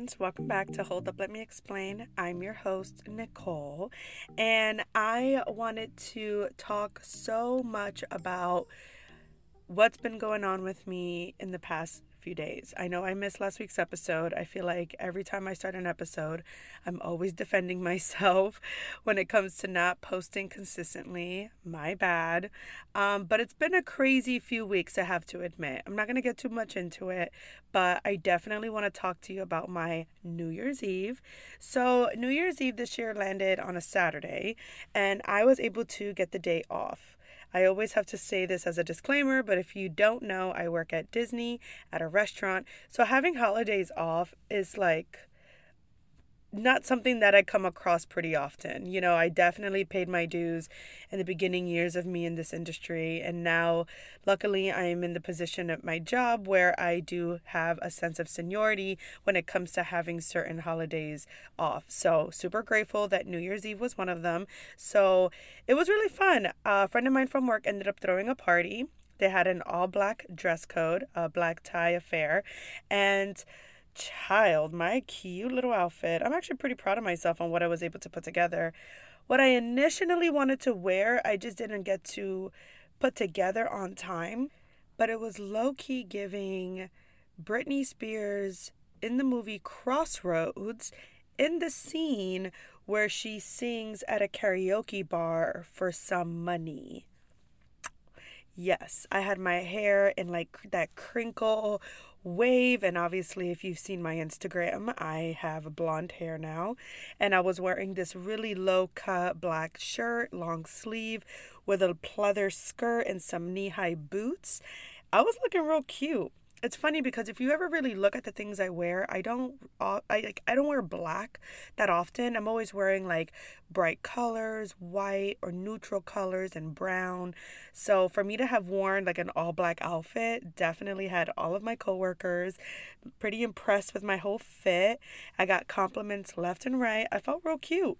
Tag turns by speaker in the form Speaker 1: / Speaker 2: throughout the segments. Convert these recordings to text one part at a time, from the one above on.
Speaker 1: friends. Welcome back to Hold Up, Let Me Explain. I'm your host, Nicole, and I wanted to talk so much about what's been going on with me in the past few days. I know I missed last week's episode. I feel like every time I start an episode, I'm always defending myself when it comes to not posting consistently. My bad. Um, but it's been a crazy few weeks, I have to admit. I'm not going to get too much into it, but I definitely want to talk to you about my New Year's Eve. So, New Year's Eve this year landed on a Saturday, and I was able to get the day off. I always have to say this as a disclaimer, but if you don't know, I work at Disney at a restaurant. So having holidays off is like not something that I come across pretty often. You know, I definitely paid my dues in the beginning years of me in this industry. And now, luckily, I am in the position at my job where I do have a sense of seniority when it comes to having certain holidays off. So, super grateful that New Year's Eve was one of them. So, it was really fun. A friend of mine from work ended up throwing a party. They had an all black dress code, a black tie affair. And child, my cute little outfit. I'm actually pretty proud of myself on what I was able to put together. What I initially wanted to wear, I just didn't get to put together on time, but it was low key giving Britney Spears in the movie Crossroads in the scene where she sings at a karaoke bar for some money. Yes, I had my hair in like that crinkle wave. And obviously, if you've seen my Instagram, I have blonde hair now. And I was wearing this really low cut black shirt, long sleeve, with a pleather skirt and some knee high boots. I was looking real cute it's funny because if you ever really look at the things I wear, I don't I like I don't wear black that often. I'm always wearing like bright colors, white or neutral colors and brown. So for me to have worn like an all black outfit, definitely had all of my coworkers pretty impressed with my whole fit. I got compliments left and right. I felt real cute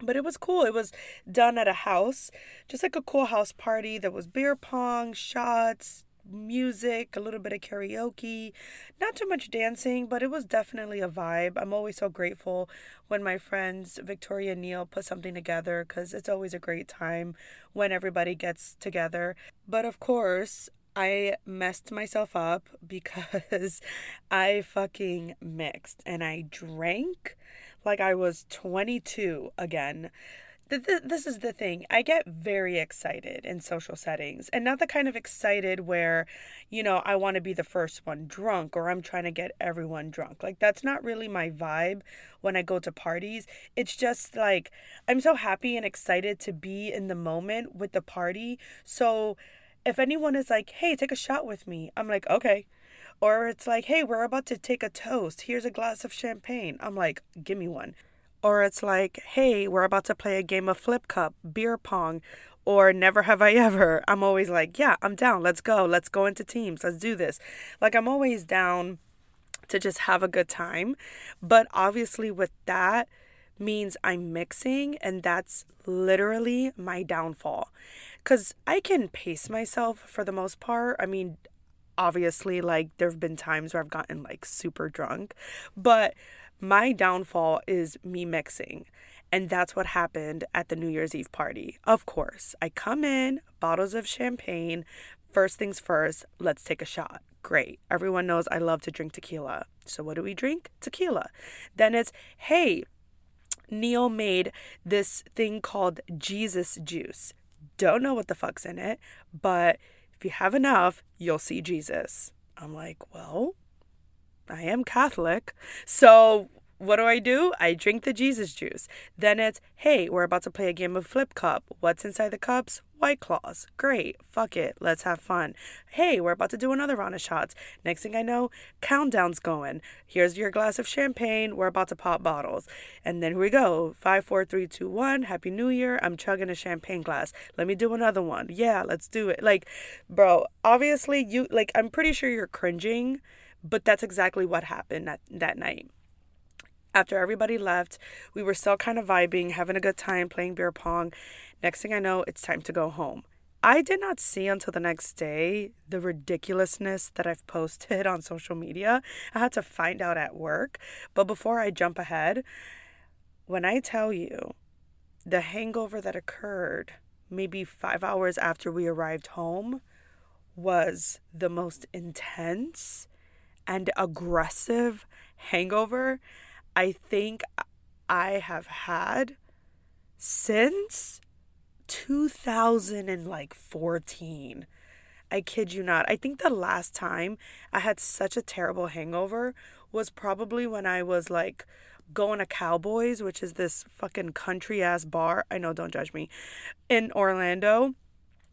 Speaker 1: but it was cool. It was done at a house, just like a cool house party. There was beer pong, shots, music, a little bit of karaoke, not too much dancing, but it was definitely a vibe. I'm always so grateful when my friends Victoria and Neil put something together because it's always a great time when everybody gets together. But of course, I messed myself up because I fucking mixed and I drank like I was 22 again this is the thing. I get very excited in social settings and not the kind of excited where, you know, I want to be the first one drunk or I'm trying to get everyone drunk. Like, that's not really my vibe when I go to parties. It's just like I'm so happy and excited to be in the moment with the party. So, if anyone is like, hey, take a shot with me, I'm like, okay. Or it's like, hey, we're about to take a toast. Here's a glass of champagne. I'm like, give me one. Or it's like, hey, we're about to play a game of flip cup, beer pong, or never have I ever. I'm always like, yeah, I'm down. Let's go. Let's go into teams. Let's do this. Like, I'm always down to just have a good time. But obviously, with that, means I'm mixing, and that's literally my downfall. Because I can pace myself for the most part. I mean, obviously, like, there have been times where I've gotten like super drunk, but my downfall is me mixing. And that's what happened at the New Year's Eve party. Of course, I come in, bottles of champagne. First things first, let's take a shot. Great. Everyone knows I love to drink tequila. So, what do we drink? Tequila. Then it's, hey, Neil made this thing called Jesus juice. Don't know what the fuck's in it, but if you have enough, you'll see Jesus. I'm like, well, I am Catholic. So what do I do? I drink the Jesus juice. Then it's, hey, we're about to play a game of flip cup. What's inside the cups? White claws. Great. Fuck it. Let's have fun. Hey, we're about to do another round of shots. Next thing I know, countdown's going. Here's your glass of champagne. We're about to pop bottles. And then here we go. Five, four, three, two, one. Happy New Year. I'm chugging a champagne glass. Let me do another one. Yeah, let's do it. Like, bro, obviously you like I'm pretty sure you're cringing but that's exactly what happened that, that night. After everybody left, we were still kind of vibing, having a good time, playing beer pong. Next thing I know, it's time to go home. I did not see until the next day the ridiculousness that I've posted on social media. I had to find out at work. But before I jump ahead, when I tell you the hangover that occurred maybe five hours after we arrived home was the most intense and aggressive hangover I think I have had since 2014. I kid you not. I think the last time I had such a terrible hangover was probably when I was like going to Cowboys, which is this fucking country ass bar. I know, don't judge me. In Orlando,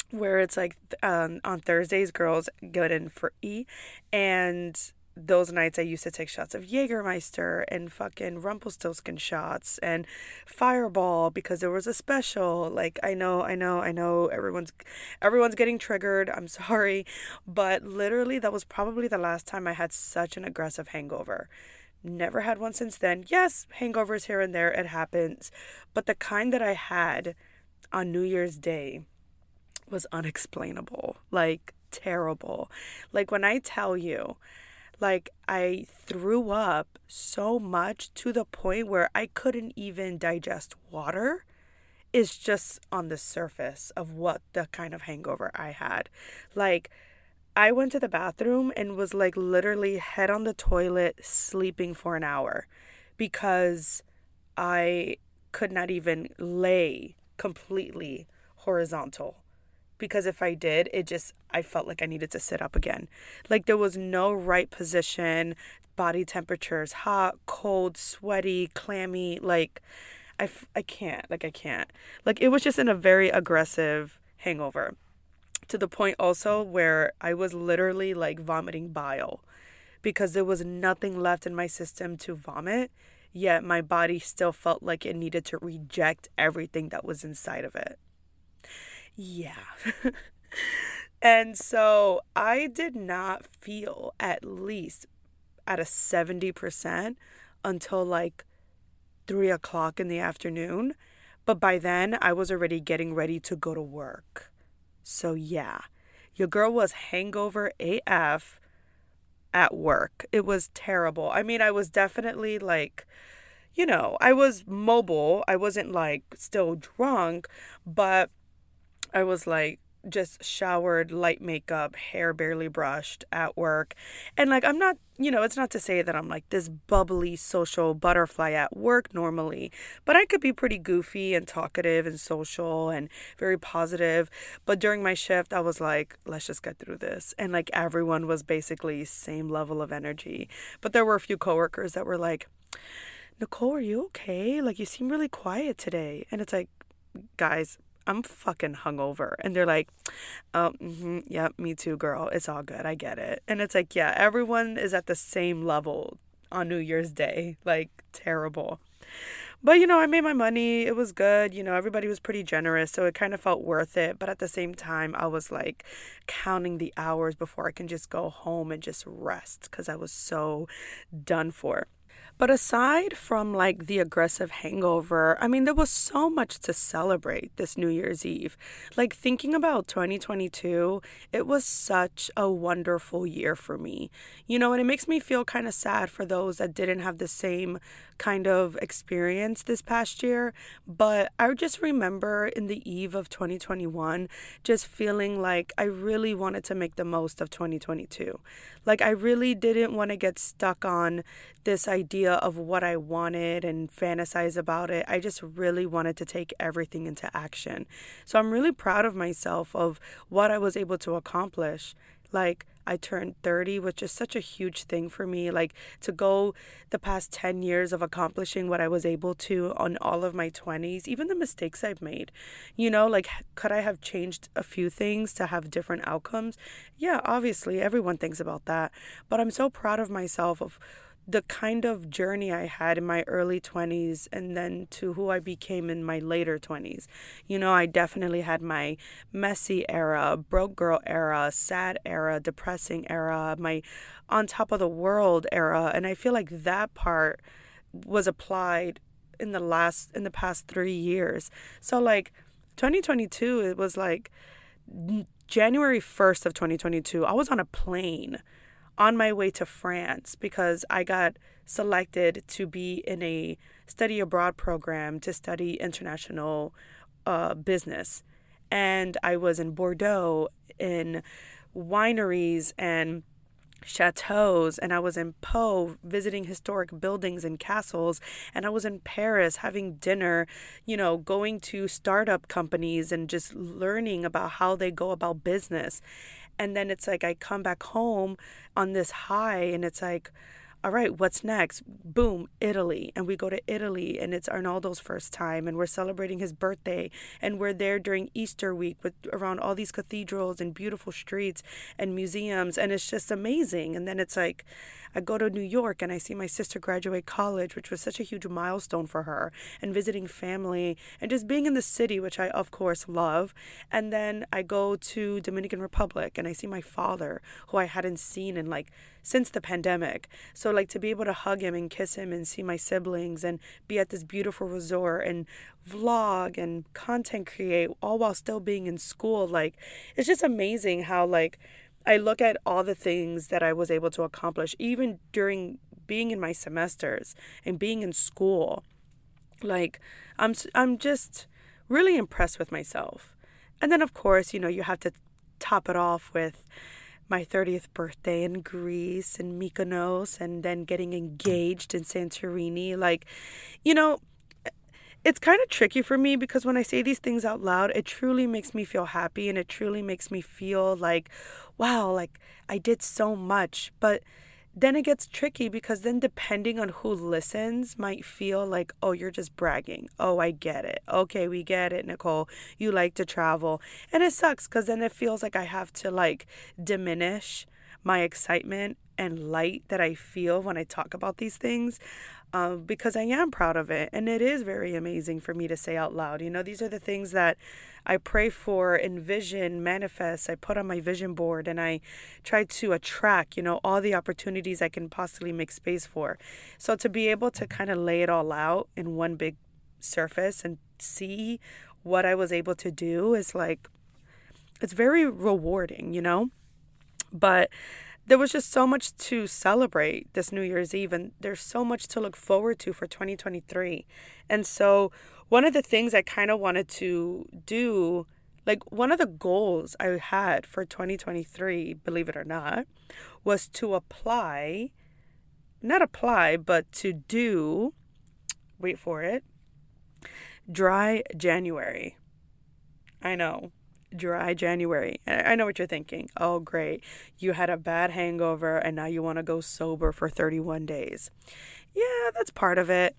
Speaker 1: where it's like um, on Thursdays, girls get in for E. And those nights I used to take shots of Jägermeister and fucking Rumpelstiltskin shots and Fireball because there was a special. Like I know, I know, I know everyone's everyone's getting triggered. I'm sorry, but literally that was probably the last time I had such an aggressive hangover. Never had one since then. Yes, hangovers here and there, it happens, but the kind that I had on New Year's Day was unexplainable. Like terrible. Like when I tell you like I threw up so much to the point where I couldn't even digest water is just on the surface of what the kind of hangover I had. Like I went to the bathroom and was like literally head on the toilet sleeping for an hour because I could not even lay completely horizontal because if I did, it just, I felt like I needed to sit up again. Like there was no right position, body temperatures, hot, cold, sweaty, clammy. Like I, I can't, like I can't. Like it was just in a very aggressive hangover to the point also where I was literally like vomiting bile because there was nothing left in my system to vomit, yet my body still felt like it needed to reject everything that was inside of it yeah. and so I did not feel at least at a 70% until like three o'clock in the afternoon. But by then, I was already getting ready to go to work. So, yeah, your girl was hangover AF at work. It was terrible. I mean, I was definitely like, you know, I was mobile. I wasn't like still drunk, but I was like just showered, light makeup, hair barely brushed at work. And like, I'm not, you know, it's not to say that I'm like this bubbly social butterfly at work normally, but I could be pretty goofy and talkative and social and very positive. But during my shift, I was like, let's just get through this. And like, everyone was basically same level of energy. But there were a few coworkers that were like, Nicole, are you okay? Like, you seem really quiet today. And it's like, guys, I'm fucking hungover. And they're like, oh, mm-hmm, yeah, me too, girl. It's all good. I get it. And it's like, yeah, everyone is at the same level on New Year's Day. Like, terrible. But, you know, I made my money. It was good. You know, everybody was pretty generous. So it kind of felt worth it. But at the same time, I was like counting the hours before I can just go home and just rest because I was so done for. But aside from like the aggressive hangover, I mean, there was so much to celebrate this New Year's Eve. Like thinking about 2022, it was such a wonderful year for me. You know, and it makes me feel kind of sad for those that didn't have the same kind of experience this past year. But I just remember in the eve of 2021, just feeling like I really wanted to make the most of 2022. Like, I really didn't want to get stuck on this idea of what I wanted and fantasize about it. I just really wanted to take everything into action. So I'm really proud of myself of what I was able to accomplish. Like, I turned 30, which is such a huge thing for me. Like to go the past 10 years of accomplishing what I was able to on all of my 20s, even the mistakes I've made. You know, like could I have changed a few things to have different outcomes? Yeah, obviously, everyone thinks about that. But I'm so proud of myself of the kind of journey I had in my early 20s and then to who I became in my later 20s. You know, I definitely had my messy era, broke girl era, sad era, depressing era, my on top of the world era, and I feel like that part was applied in the last in the past 3 years. So like 2022 it was like January 1st of 2022, I was on a plane on my way to France because I got selected to be in a study abroad program to study international uh, business. And I was in Bordeaux in wineries and chateaus and I was in Pau visiting historic buildings and castles and I was in Paris having dinner, you know, going to startup companies and just learning about how they go about business. And then it's like I come back home on this high and it's like all right, what's next? Boom, Italy. And we go to Italy and it's Arnaldo's first time and we're celebrating his birthday and we're there during Easter week with around all these cathedrals and beautiful streets and museums and it's just amazing. And then it's like I go to New York and I see my sister graduate college, which was such a huge milestone for her, and visiting family and just being in the city, which I of course love. And then I go to Dominican Republic and I see my father, who I hadn't seen in like since the pandemic. So like to be able to hug him and kiss him and see my siblings and be at this beautiful resort and vlog and content create all while still being in school, like it's just amazing how like I look at all the things that I was able to accomplish, even during being in my semesters and being in school. Like, I'm, I'm just really impressed with myself. And then, of course, you know, you have to top it off with my 30th birthday in Greece and Mykonos and then getting engaged in Santorini. Like, you know, it's kind of tricky for me because when I say these things out loud, it truly makes me feel happy and it truly makes me feel like, wow, like I did so much. But then it gets tricky because then depending on who listens might feel like oh you're just bragging oh i get it okay we get it nicole you like to travel and it sucks because then it feels like i have to like diminish my excitement and light that i feel when i talk about these things uh, because I am proud of it. And it is very amazing for me to say out loud. You know, these are the things that I pray for, envision, manifest. I put on my vision board and I try to attract, you know, all the opportunities I can possibly make space for. So to be able to kind of lay it all out in one big surface and see what I was able to do is like, it's very rewarding, you know? But there was just so much to celebrate this New Year's Eve, and there's so much to look forward to for 2023. And so, one of the things I kind of wanted to do, like one of the goals I had for 2023, believe it or not, was to apply, not apply, but to do, wait for it, dry January. I know, dry January. I know what you're thinking. Oh, great. You had a bad hangover and now you want to go sober for 31 days. Yeah, that's part of it.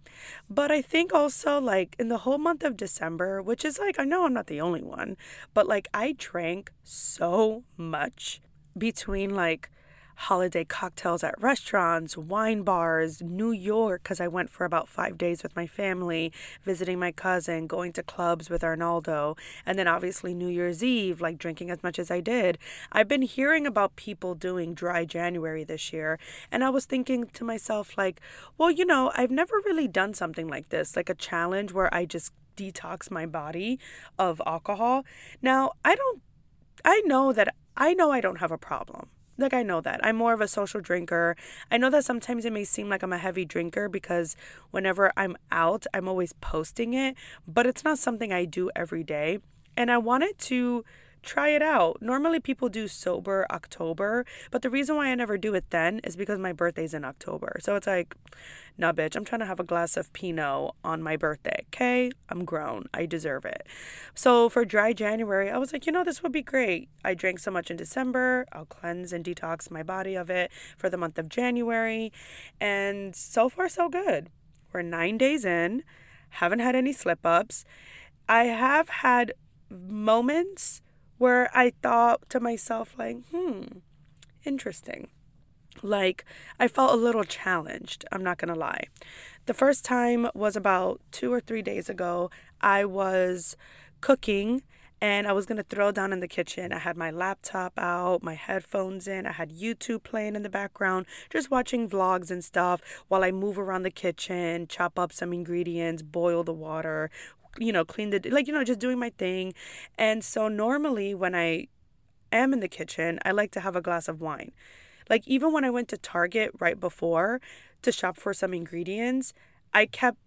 Speaker 1: But I think also, like, in the whole month of December, which is like, I know I'm not the only one, but like, I drank so much between like holiday cocktails at restaurants, wine bars, New York, because I went for about five days with my family, visiting my cousin, going to clubs with Arnaldo, and then obviously New Year's Eve, like drinking as much as I did. I've been hearing about people doing dry January this year, and I was thinking to myself, like, well, you know, I've never really done something like this, like a challenge where I just detox my body of alcohol. Now, I don't, I know that I know I don't have a problem. Like, I know that. I'm more of a social drinker. I know that sometimes it may seem like I'm a heavy drinker because whenever I'm out, I'm always posting it, but it's not something I do every day. And I wanted to try it out. Normally people do sober October, but the reason why I never do it then is because my birthday's in October. So it's like, nah, bitch, I'm trying to have a glass of Pinot on my birthday. Okay, I'm grown. I deserve it. So for dry January, I was like, you know, this would be great. I drank so much in December. I'll cleanse and detox my body of it for the month of January. And so far, so good. We're nine days in, haven't had any slip ups. I have had moments where I thought to myself, like, hmm, interesting. Like, I felt a little challenged, I'm not gonna lie. The first time was about two or three days ago. I was cooking and I was gonna throw down in the kitchen. I had my laptop out, my headphones in, I had YouTube playing in the background, just watching vlogs and stuff while I move around the kitchen, chop up some ingredients, boil the water, you know, clean the like you know, just doing my thing. And so normally when I am in the kitchen, I like to have a glass of wine. Like even when I went to Target right before to shop for some ingredients, I kept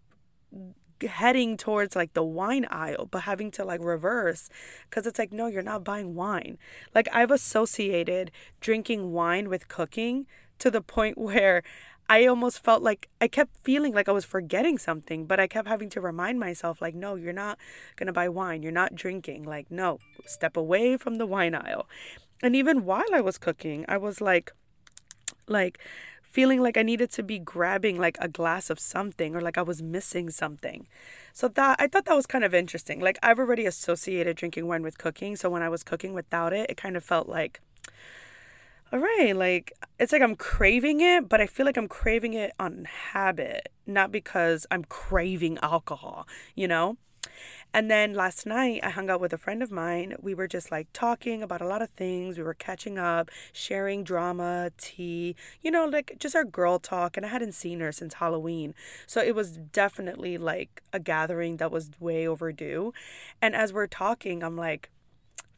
Speaker 1: heading towards like the wine aisle but having to like reverse because it's like no you're not buying wine like i've associated drinking wine with cooking to the point where I almost felt like I kept feeling like I was forgetting something, but I kept having to remind myself, like, no, you're not to buy wine. You're not drinking. Like, no, step away from the wine aisle. And even while I was cooking, I was like, like, feeling like I needed to be grabbing like a glass of something or like I was missing something. So that I thought that was kind of interesting. Like I've already associated drinking wine with cooking, so when I was cooking without it, it kind of felt like all right, like it's like I'm craving it, but I feel like I'm craving it on habit, not because I'm craving alcohol, you know? And then last night, I hung out with a friend of mine. We were just like talking about a lot of things. We were catching up, sharing drama, tea, you know, like just our girl talk. And I hadn't seen her since Halloween. So it was definitely like a gathering that was way overdue. And as we're talking, I'm like,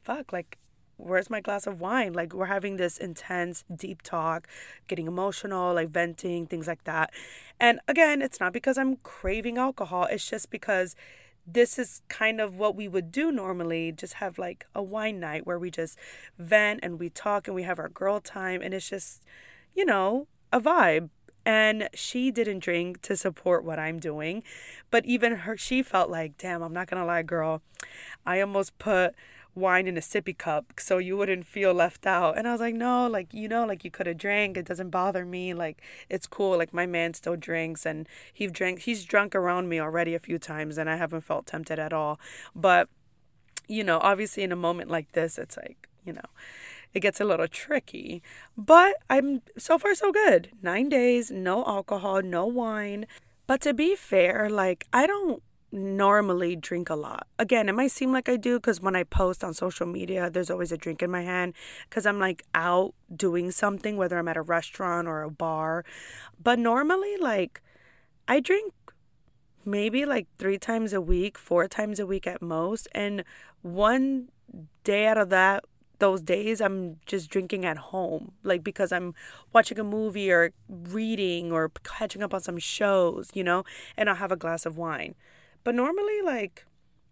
Speaker 1: fuck, like where's my glass of wine? Like we're having this intense, deep talk, getting emotional, like venting, things like that. And again, it's not because I'm craving alcohol, it's just because this is kind of what we would do normally just have like a wine night where we just vent and we talk and we have our girl time and it's just you know a vibe and she didn't drink to support what I'm doing but even her she felt like damn I'm not going to lie girl I almost put wine in a sippy cup so you wouldn't feel left out. And I was like, no, like, you know, like you could have drank. It doesn't bother me. Like, it's cool. Like, my man still drinks and he drank, he's drunk around me already a few times and I haven't felt tempted at all. But, you know, obviously in a moment like this, it's like, you know, it gets a little tricky. But I'm so far so good. Nine days, no alcohol, no wine. But to be fair, like, I don't normally drink a lot. Again, it might seem like I do because when I post on social media, there's always a drink in my hand because I'm like out doing something, whether I'm at a restaurant or a bar. But normally, like, I drink maybe like three times a week, four times a week at most. And one day out of that, those days I'm just drinking at home, like because I'm watching a movie or reading or catching up on some shows, you know, and I'll have a glass of wine. But normally, like,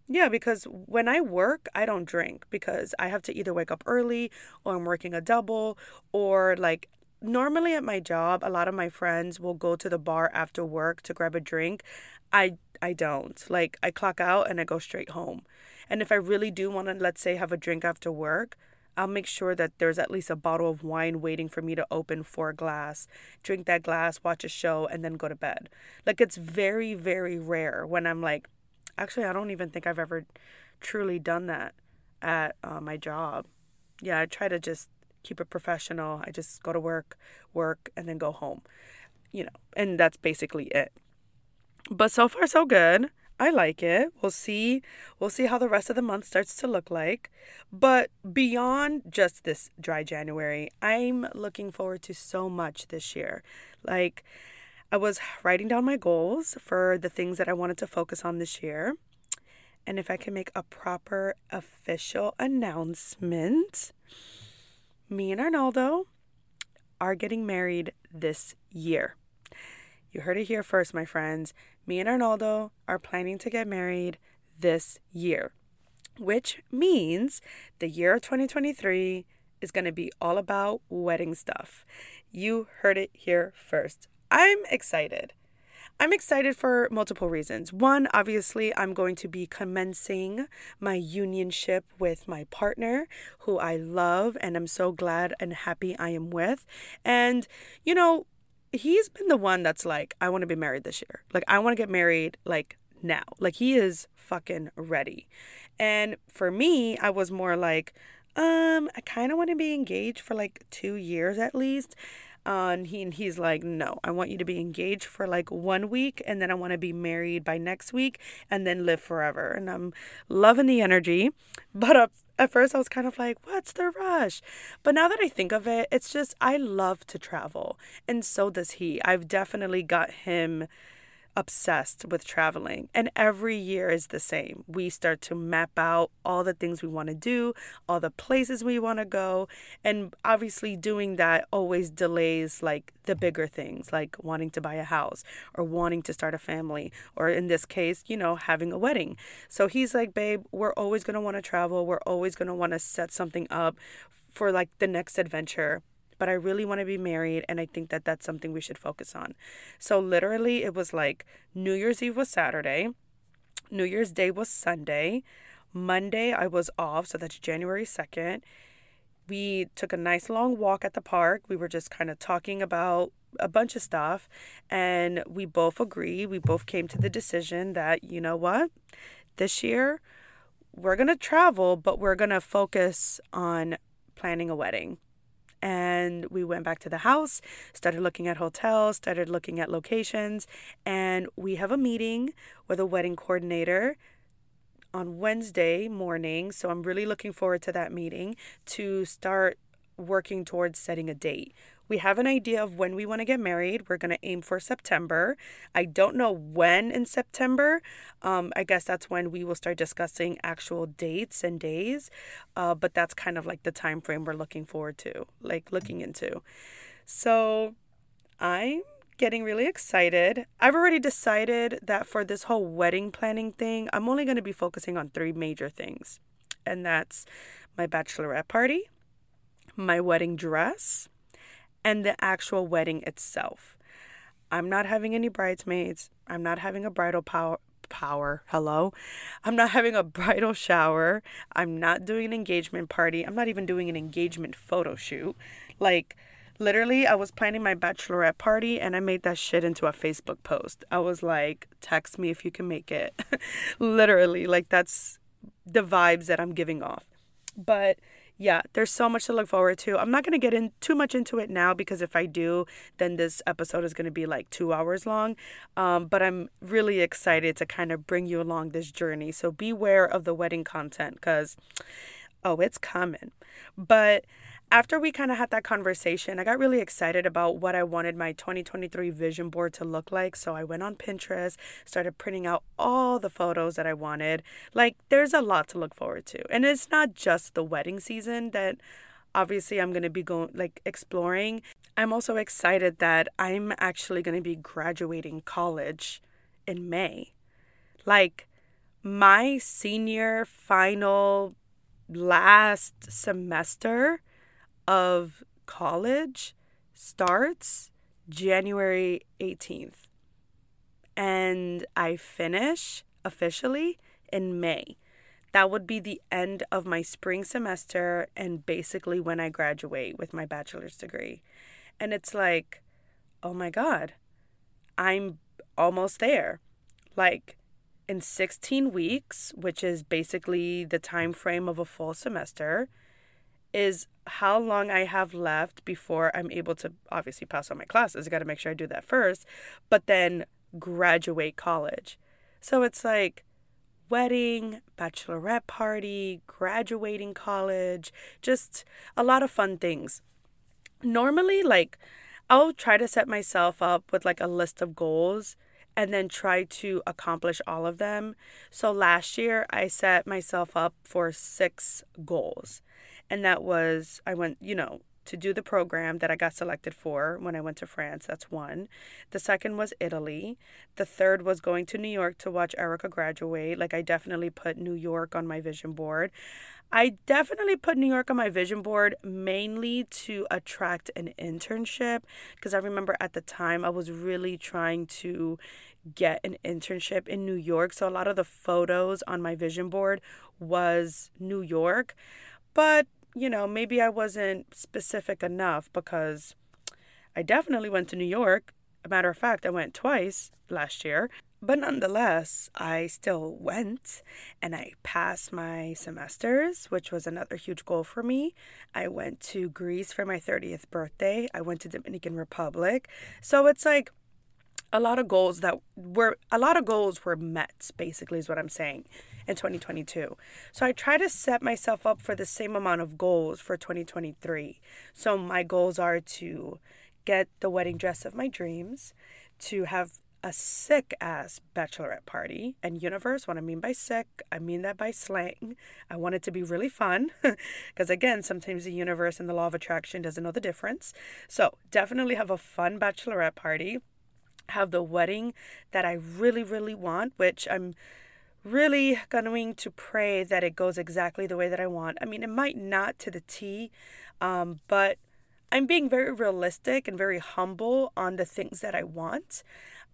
Speaker 1: yeah, because when I work, I don't drink because I have to either wake up early or I'm working a double or like normally at my job, a lot of my friends will go to the bar after work to grab a drink. I I don't. Like I clock out and I go straight home. And if I really do want to let's say have a drink after work, I'll make sure that there's at least a bottle of wine waiting for me to open for a glass, drink that glass, watch a show, and then go to bed. Like it's very, very rare when I'm like, actually, I don't even think I've ever truly done that at uh, my job. Yeah, I try to just keep it professional. I just go to work, work, and then go home, you know, and that's basically it. But so far, so good. I like it. We'll see. We'll see how the rest of the month starts to look like. But beyond just this dry January, I'm looking forward to so much this year. Like, I was writing down my goals for the things that I wanted to focus on this year. And if I can make a proper official announcement, me and Arnaldo are getting married this year. You heard it here first, my friends. Me and Arnaldo are planning to get married this year, which means the year of 2023 is going to be all about wedding stuff. You heard it here first. I'm excited. I'm excited for multiple reasons. One, obviously, I'm going to be commencing my unionship with my partner, who I love and I'm so glad and happy I am with. And, you know, he's been the one that's like, I want to be married this year. Like, I want to get married like now. Like, he is fucking ready. And for me, I was more like, um, I kind of want to be engaged for like two years at least. Uh, and he and he's like, no, I want you to be engaged for like one week, and then I want to be married by next week, and then live forever. And I'm loving the energy, but uh, at first I was kind of like, what's the rush? But now that I think of it, it's just I love to travel, and so does he. I've definitely got him obsessed with traveling. And every year is the same. We start to map out all the things we want to do, all the places we want to go. And obviously, doing that always delays like the bigger things, like wanting to buy a house or wanting to start a family, or in this case, you know, having a wedding. So he's like, babe, we're always going to want to travel. We're always going to want to set something up for like the next adventure but I really want to be married and I think that that's something we should focus on. So literally it was like New Year's Eve was Saturday, New Year's Day was Sunday, Monday I was off, so that's January 2nd. We took a nice long walk at the park. We were just kind of talking about a bunch of stuff and we both agreed, we both came to the decision that you know what? This year we're going to travel, but we're going to focus on planning a wedding and we went back to the house, started looking at hotels, started looking at locations, and we have a meeting with a wedding coordinator on Wednesday morning. So I'm really looking forward to that meeting to start working towards setting a date. We have an idea of when we want to get married. We're going to aim for September. I don't know when in September. Um, I guess that's when we will start discussing actual dates and days. Uh, but that's kind of like the time frame we're looking forward to, like looking into. So I'm getting really excited. I've already decided that for this whole wedding planning thing, I'm only going to be focusing on three major things. And that's my bachelorette party, my wedding dress, and the actual wedding itself. I'm not having any bridesmaids. I'm not having a bridal power power. Hello. I'm not having a bridal shower. I'm not doing an engagement party. I'm not even doing an engagement photo shoot. Like literally I was planning my bachelorette party and I made that shit into a Facebook post. I was like, text me if you can make it. literally, like that's the vibes that I'm giving off. But yeah, there's so much to look forward to. I'm not going to get in too much into it now because if I do, then this episode is going to be like two hours long. Um, but I'm really excited to kind of bring you along this journey. So beware of the wedding content because, oh, it's coming. But after we kind of had that conversation, I got really excited about what I wanted my 2023 vision board to look like. So I went on Pinterest, started printing out all the photos that I wanted. Like, there's a lot to look forward to. And it's not just the wedding season that obviously I'm going to be going like exploring. I'm also excited that I'm actually going to be graduating college in May. Like, my senior final last semester of college starts January 18th. And I finish officially in May. That would be the end of my spring semester and basically when I graduate with my bachelor's degree. And it's like, oh my God, I'm almost there. Like in 16 weeks, which is basically the time frame of a full semester, is how long I have left before I'm able to obviously pass on my classes. I got to make sure I do that first, but then graduate college. So it's like wedding, bachelorette party, graduating college, just a lot of fun things. Normally, like, I'll try to set myself up with like a list of goals and then try to accomplish all of them. So last year, I set myself up for six goals and that was I went, you know, to do the program that I got selected for when I went to France. That's one. The second was Italy. The third was going to New York to watch Erica graduate. Like, I definitely put New York on my vision board. I definitely put New York on my vision board mainly to attract an internship because I remember at the time I was really trying to get an internship in New York. So a lot of the photos on my vision board was New York. But you know, maybe I wasn't specific enough because I definitely went to New York. A matter of fact, I went twice last year. But nonetheless, I still went and I passed my semesters, which was another huge goal for me. I went to Greece for my 30th birthday. I went to Dominican Republic. So it's like a lot of goals that were a lot of goals were met basically is what I'm saying in 2022. So I try to set myself up for the same amount of goals for 2023. So my goals are to get the wedding dress of my dreams, to have a sick ass bachelorette party. And universe, what I mean by sick, I mean that by slang. I want it to be really fun because, again, sometimes the universe and the law of attraction doesn't know the difference. So, definitely have a fun bachelorette party. Have the wedding that I really, really want, which I'm really going to pray that it goes exactly the way that I want. I mean, it might not to the T, um, but I'm being very realistic and very humble on the things that I want.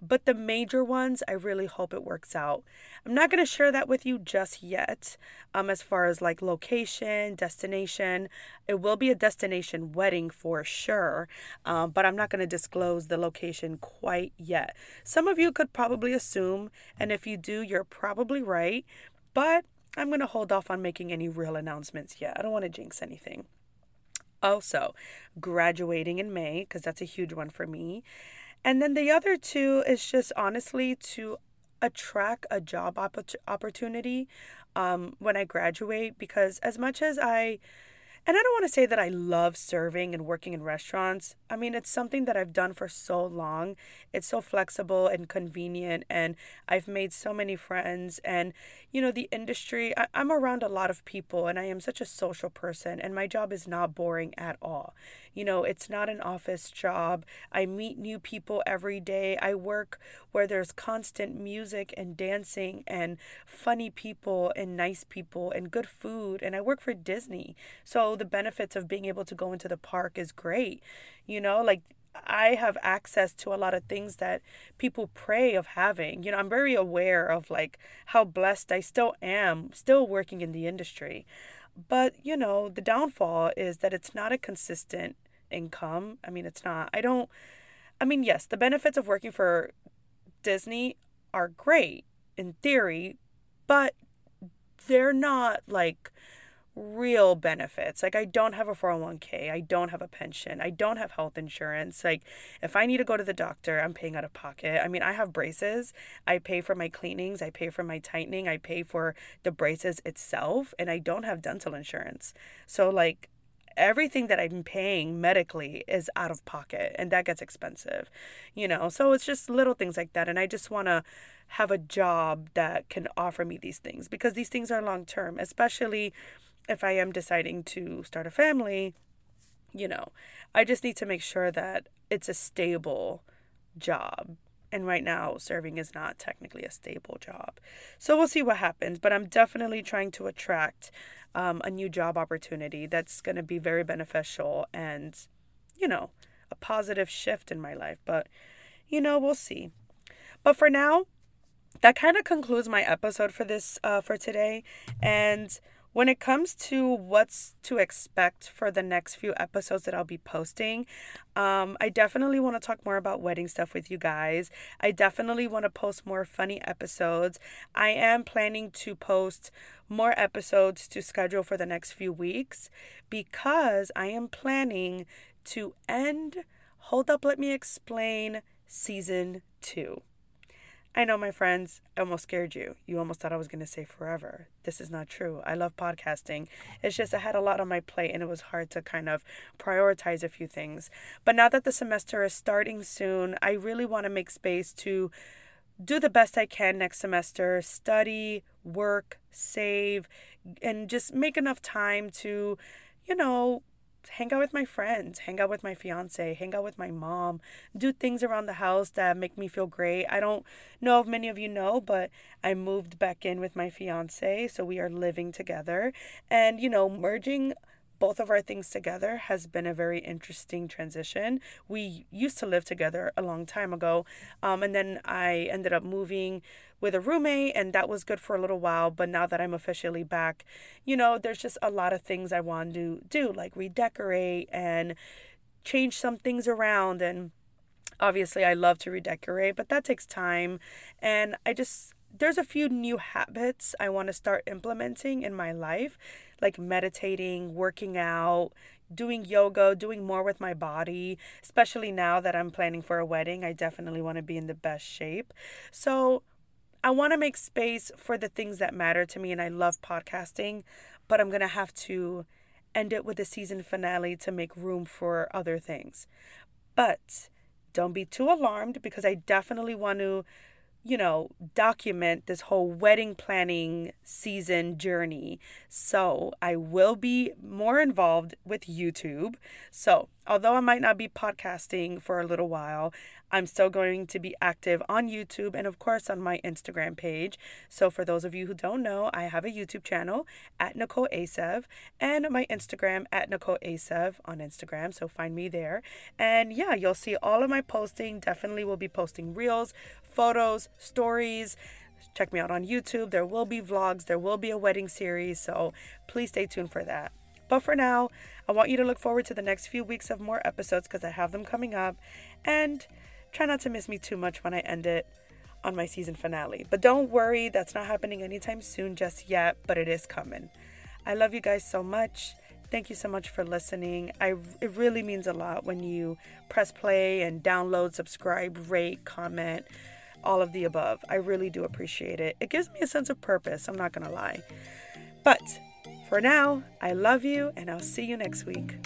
Speaker 1: But the major ones, I really hope it works out. I'm not going to share that with you just yet, um, as far as like location, destination. It will be a destination wedding for sure, um, but I'm not going to disclose the location quite yet. Some of you could probably assume, and if you do, you're probably right, but I'm going to hold off on making any real announcements yet. I don't want to jinx anything also graduating in May, because that's a huge one for me. And then the other two is just honestly to attract a job opportunity um, when I graduate, because as much as I and I don't want to say that I love serving and working in restaurants. I mean, it's something that I've done for so long. It's so flexible and convenient, and I've made so many friends. And, you know, the industry, I, am around a lot of people, and I am such a social person, and my job is not boring at all. You know, it's not an office job. I meet new people every day. I work where there's constant music and dancing and funny people and nice people and good food. And I work for Disney. So the benefits of being able to go into the park is great. You know, like I have access to a lot of things that people pray of having. You know, I'm very aware of like how blessed I still am, still working in the industry. But, you know, the downfall is that it's not a consistent income. I mean, it's not. I don't. I mean, yes, the benefits of working for Disney are great in theory, but they're not like real benefits. Like I don't have a 401k, I don't have a pension, I don't have health insurance. Like if I need to go to the doctor, I'm paying out of pocket. I mean, I have braces. I pay for my cleanings, I pay for my tightening, I pay for the braces itself, and I don't have dental insurance. So like everything that I'm paying medically is out of pocket and that gets expensive, you know. So it's just little things like that. And I just want to have a job that can offer me these things because these things are long term, especially if I am deciding to start a family, you know. I just need to make sure that it's a stable job and right now, serving is not technically a stable job. So we'll see what happens. But I'm definitely trying to attract um, a new job opportunity that's going to be very beneficial and, you know, a positive shift in my life. But, you know, we'll see. But for now, that kind of concludes my episode for this uh, for today. And when it comes to what's to expect for the next few episodes that I'll be posting, um, I definitely want to talk more about wedding stuff with you guys. I definitely want to post more funny episodes. I am planning to post more episodes to schedule for the next few weeks because I am planning to end Hold Up, Let Me Explain season two. I know, my friends, I almost scared you. You almost thought I was going to say forever. This is not true. I love podcasting. It's just I had a lot on my plate and it was hard to kind of prioritize a few things. But now that the semester is starting soon, I really want to make space to do the best I can next semester, study, work, save, and just make enough time to, you know, hang out with my friends, hang out with my fiance, hang out with my mom, do things around the house that make me feel great. I don't know if many of you know, but I moved back in with my fiance, so we are living together. And, you know, merging both of our things together has been a very interesting transition. We used to live together a long time ago, um, and then I ended up moving with a roommate, and that was good for a little while. But now that I'm officially back, you know, there's just a lot of things I want to do, like redecorate and change some things around. And obviously, I love to redecorate, but that takes time. And I just, there's a few new habits I want to start implementing in my life, like meditating, working out, doing yoga, doing more with my body, especially now that I'm planning for a wedding. I definitely want to be in the best shape. So, I want to make space for the things that matter to me, and I love podcasting, but I'm going to have to end it with a season finale to make room for other things. But Don't be too alarmed because I definitely want to you know, document this whole wedding planning season journey. So I will be more involved with YouTube. So, although I might not be podcasting for a little while, I'm still going to be active on YouTube and, of course, on my Instagram page. So, for those of you who don't know, I have a YouTube channel at Nicole Acev and my Instagram at Nicole Acev on Instagram. So, find me there. And yeah, you'll see all of my posting. Definitely will be posting reels, photos, stories. Check me out on YouTube. There will be vlogs, there will be a wedding series. So, please stay tuned for that. But for now, I want you to look forward to the next few weeks of more episodes because I have them coming up. And Try not to miss me too much when I end it on my season finale. But don't worry, that's not happening anytime soon just yet, but it is coming. I love you guys so much. Thank you so much for listening. I it really means a lot when you press play and download, subscribe, rate, comment, all of the above. I really do appreciate it. It gives me a sense of purpose, I'm not going to lie. But for now, I love you and I'll see you next week.